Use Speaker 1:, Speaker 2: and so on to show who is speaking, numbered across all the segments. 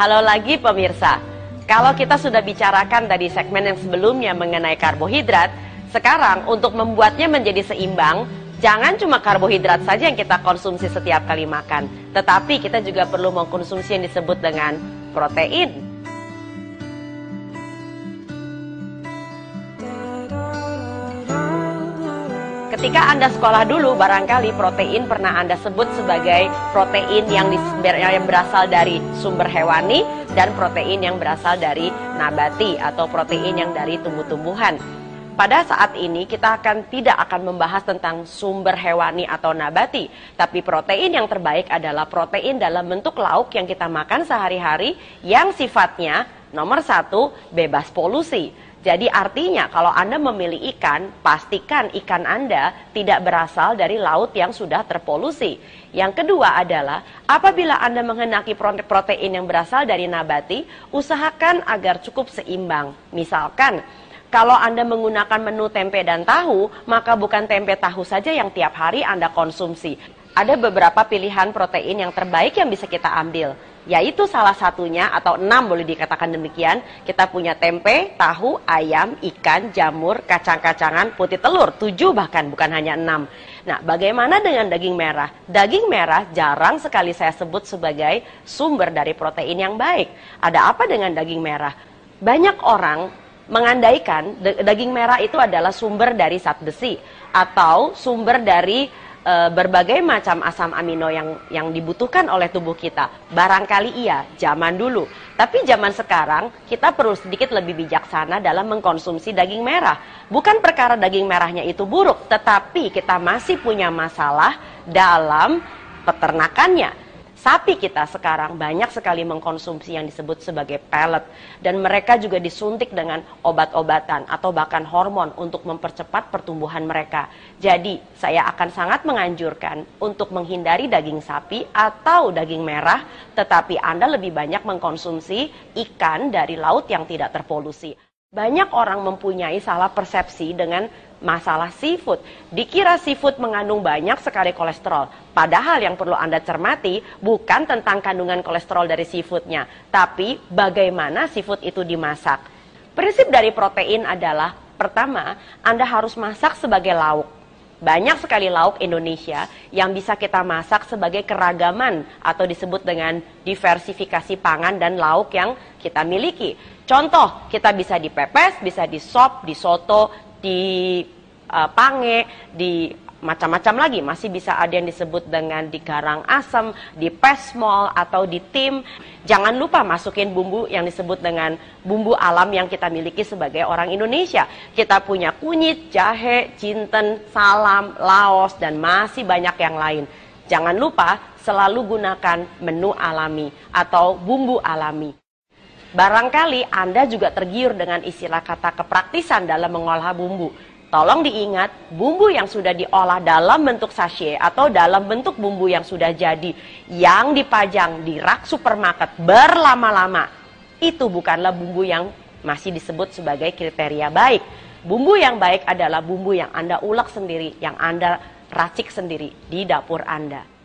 Speaker 1: Halo lagi pemirsa. Kalau kita sudah bicarakan tadi segmen yang sebelumnya mengenai karbohidrat, sekarang untuk membuatnya menjadi seimbang, jangan cuma karbohidrat saja yang kita konsumsi setiap kali makan, tetapi kita juga perlu mengkonsumsi yang disebut dengan protein. Ketika Anda sekolah dulu, barangkali protein pernah Anda sebut sebagai protein yang, yang berasal dari sumber hewani dan protein yang berasal dari nabati atau protein yang dari tumbuh-tumbuhan. Pada saat ini kita akan tidak akan membahas tentang sumber hewani atau nabati, tapi protein yang terbaik adalah protein dalam bentuk lauk yang kita makan sehari-hari yang sifatnya nomor satu bebas polusi. Jadi artinya kalau Anda memilih ikan, pastikan ikan Anda tidak berasal dari laut yang sudah terpolusi. Yang kedua adalah apabila Anda menghendaki protein yang berasal dari nabati, usahakan agar cukup seimbang. Misalkan kalau Anda menggunakan menu tempe dan tahu, maka bukan tempe tahu saja yang tiap hari Anda konsumsi. Ada beberapa pilihan protein yang terbaik yang bisa kita ambil yaitu salah satunya atau enam boleh dikatakan demikian kita punya tempe, tahu, ayam, ikan, jamur, kacang-kacangan, putih telur tujuh bahkan bukan hanya enam. Nah bagaimana dengan daging merah? Daging merah jarang sekali saya sebut sebagai sumber dari protein yang baik. Ada apa dengan daging merah? Banyak orang mengandaikan daging merah itu adalah sumber dari zat besi atau sumber dari e, berbagai macam asam amino yang yang dibutuhkan oleh tubuh kita. Barangkali iya, zaman dulu. Tapi zaman sekarang kita perlu sedikit lebih bijaksana dalam mengkonsumsi daging merah. Bukan perkara daging merahnya itu buruk, tetapi kita masih punya masalah dalam peternakannya. Sapi kita sekarang banyak sekali mengkonsumsi yang disebut sebagai pellet dan mereka juga disuntik dengan obat-obatan atau bahkan hormon untuk mempercepat pertumbuhan mereka. Jadi, saya akan sangat menganjurkan untuk menghindari daging sapi atau daging merah, tetapi Anda lebih banyak mengkonsumsi ikan dari laut yang tidak terpolusi. Banyak orang mempunyai salah persepsi dengan masalah seafood. Dikira seafood mengandung banyak sekali kolesterol. Padahal yang perlu Anda cermati bukan tentang kandungan kolesterol dari seafoodnya, tapi bagaimana seafood itu dimasak. Prinsip dari protein adalah, pertama, Anda harus masak sebagai lauk. Banyak sekali lauk Indonesia yang bisa kita masak sebagai keragaman atau disebut dengan diversifikasi pangan dan lauk yang kita miliki. Contoh, kita bisa dipepes, bisa di sop, di soto, di uh, pange, di macam-macam lagi. Masih bisa ada yang disebut dengan di garang asam, di pesmol atau di tim. Jangan lupa masukin bumbu yang disebut dengan bumbu alam yang kita miliki sebagai orang Indonesia. Kita punya kunyit, jahe, jinten, salam, laos, dan masih banyak yang lain. Jangan lupa selalu gunakan menu alami atau bumbu alami. Barangkali Anda juga tergiur dengan istilah kata kepraktisan dalam mengolah bumbu. Tolong diingat, bumbu yang sudah diolah dalam bentuk sachet atau dalam bentuk bumbu yang sudah jadi, yang dipajang di rak supermarket berlama-lama, itu bukanlah bumbu yang masih disebut sebagai kriteria baik. Bumbu yang baik adalah bumbu yang Anda ulek sendiri, yang Anda racik sendiri di dapur Anda.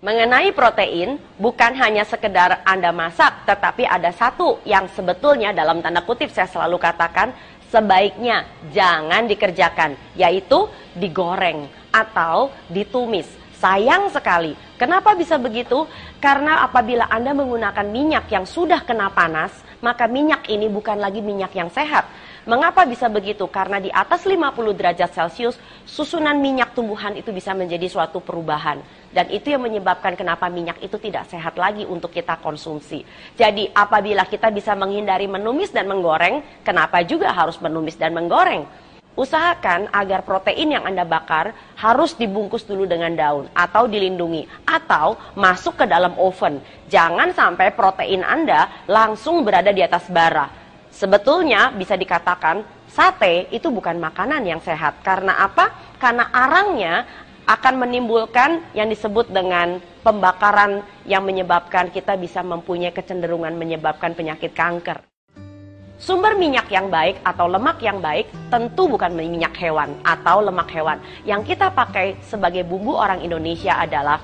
Speaker 1: Mengenai protein, bukan hanya sekedar Anda masak, tetapi ada satu yang sebetulnya dalam tanda kutip saya selalu katakan sebaiknya jangan dikerjakan, yaitu digoreng atau ditumis. Sayang sekali. Kenapa bisa begitu? Karena apabila Anda menggunakan minyak yang sudah kena panas, maka minyak ini bukan lagi minyak yang sehat Mengapa bisa begitu? Karena di atas 50 derajat Celcius, susunan minyak tumbuhan itu bisa menjadi suatu perubahan. Dan itu yang menyebabkan kenapa minyak itu tidak sehat lagi untuk kita konsumsi. Jadi apabila kita bisa menghindari menumis dan menggoreng, kenapa juga harus menumis dan menggoreng? Usahakan agar protein yang Anda bakar harus dibungkus dulu dengan daun atau dilindungi atau masuk ke dalam oven. Jangan sampai protein Anda langsung berada di atas bara Sebetulnya bisa dikatakan sate itu bukan makanan yang sehat. Karena apa? Karena arangnya akan menimbulkan yang disebut dengan pembakaran yang menyebabkan kita bisa mempunyai kecenderungan menyebabkan penyakit kanker. Sumber minyak yang baik atau lemak yang baik tentu bukan minyak hewan atau lemak hewan. Yang kita pakai sebagai bumbu orang Indonesia adalah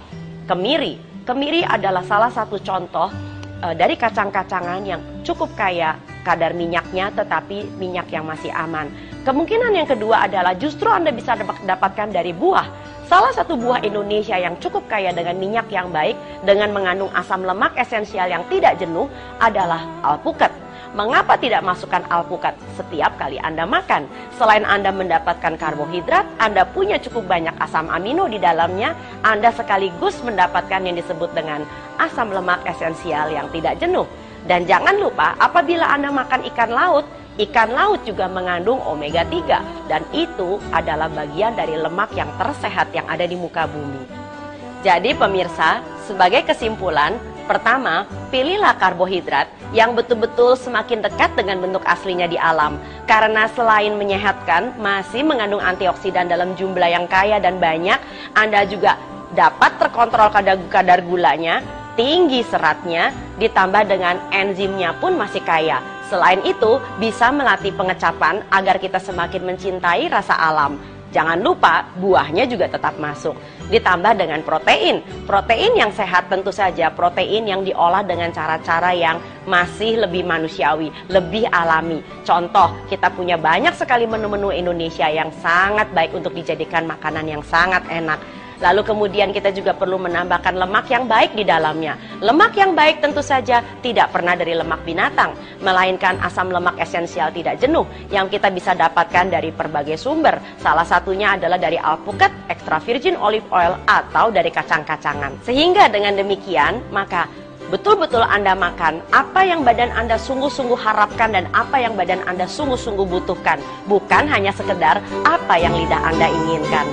Speaker 1: kemiri. Kemiri adalah salah satu contoh uh, dari kacang-kacangan yang cukup kaya kadar minyaknya tetapi minyak yang masih aman. Kemungkinan yang kedua adalah justru Anda bisa dapatkan dari buah. Salah satu buah Indonesia yang cukup kaya dengan minyak yang baik dengan mengandung asam lemak esensial yang tidak jenuh adalah alpukat. Mengapa tidak masukkan alpukat setiap kali Anda makan? Selain Anda mendapatkan karbohidrat, Anda punya cukup banyak asam amino di dalamnya, Anda sekaligus mendapatkan yang disebut dengan asam lemak esensial yang tidak jenuh. Dan jangan lupa apabila Anda makan ikan laut, ikan laut juga mengandung omega 3 dan itu adalah bagian dari lemak yang tersehat yang ada di muka bumi. Jadi pemirsa, sebagai kesimpulan, pertama, pilihlah karbohidrat yang betul-betul semakin dekat dengan bentuk aslinya di alam. Karena selain menyehatkan, masih mengandung antioksidan dalam jumlah yang kaya dan banyak, Anda juga dapat terkontrol kadar, kadar gulanya, tinggi seratnya, ditambah dengan enzimnya pun masih kaya. Selain itu, bisa melatih pengecapan agar kita semakin mencintai rasa alam. Jangan lupa, buahnya juga tetap masuk. Ditambah dengan protein. Protein yang sehat tentu saja protein yang diolah dengan cara-cara yang masih lebih manusiawi, lebih alami. Contoh, kita punya banyak sekali menu-menu Indonesia yang sangat baik untuk dijadikan makanan yang sangat enak Lalu kemudian kita juga perlu menambahkan lemak yang baik di dalamnya. Lemak yang baik tentu saja tidak pernah dari lemak binatang, melainkan asam lemak esensial tidak jenuh yang kita bisa dapatkan dari berbagai sumber. Salah satunya adalah dari alpukat, extra virgin olive oil, atau dari kacang-kacangan. Sehingga dengan demikian, maka betul-betul Anda makan apa yang badan Anda sungguh-sungguh harapkan dan apa yang badan Anda sungguh-sungguh butuhkan, bukan hanya sekedar apa yang lidah Anda inginkan.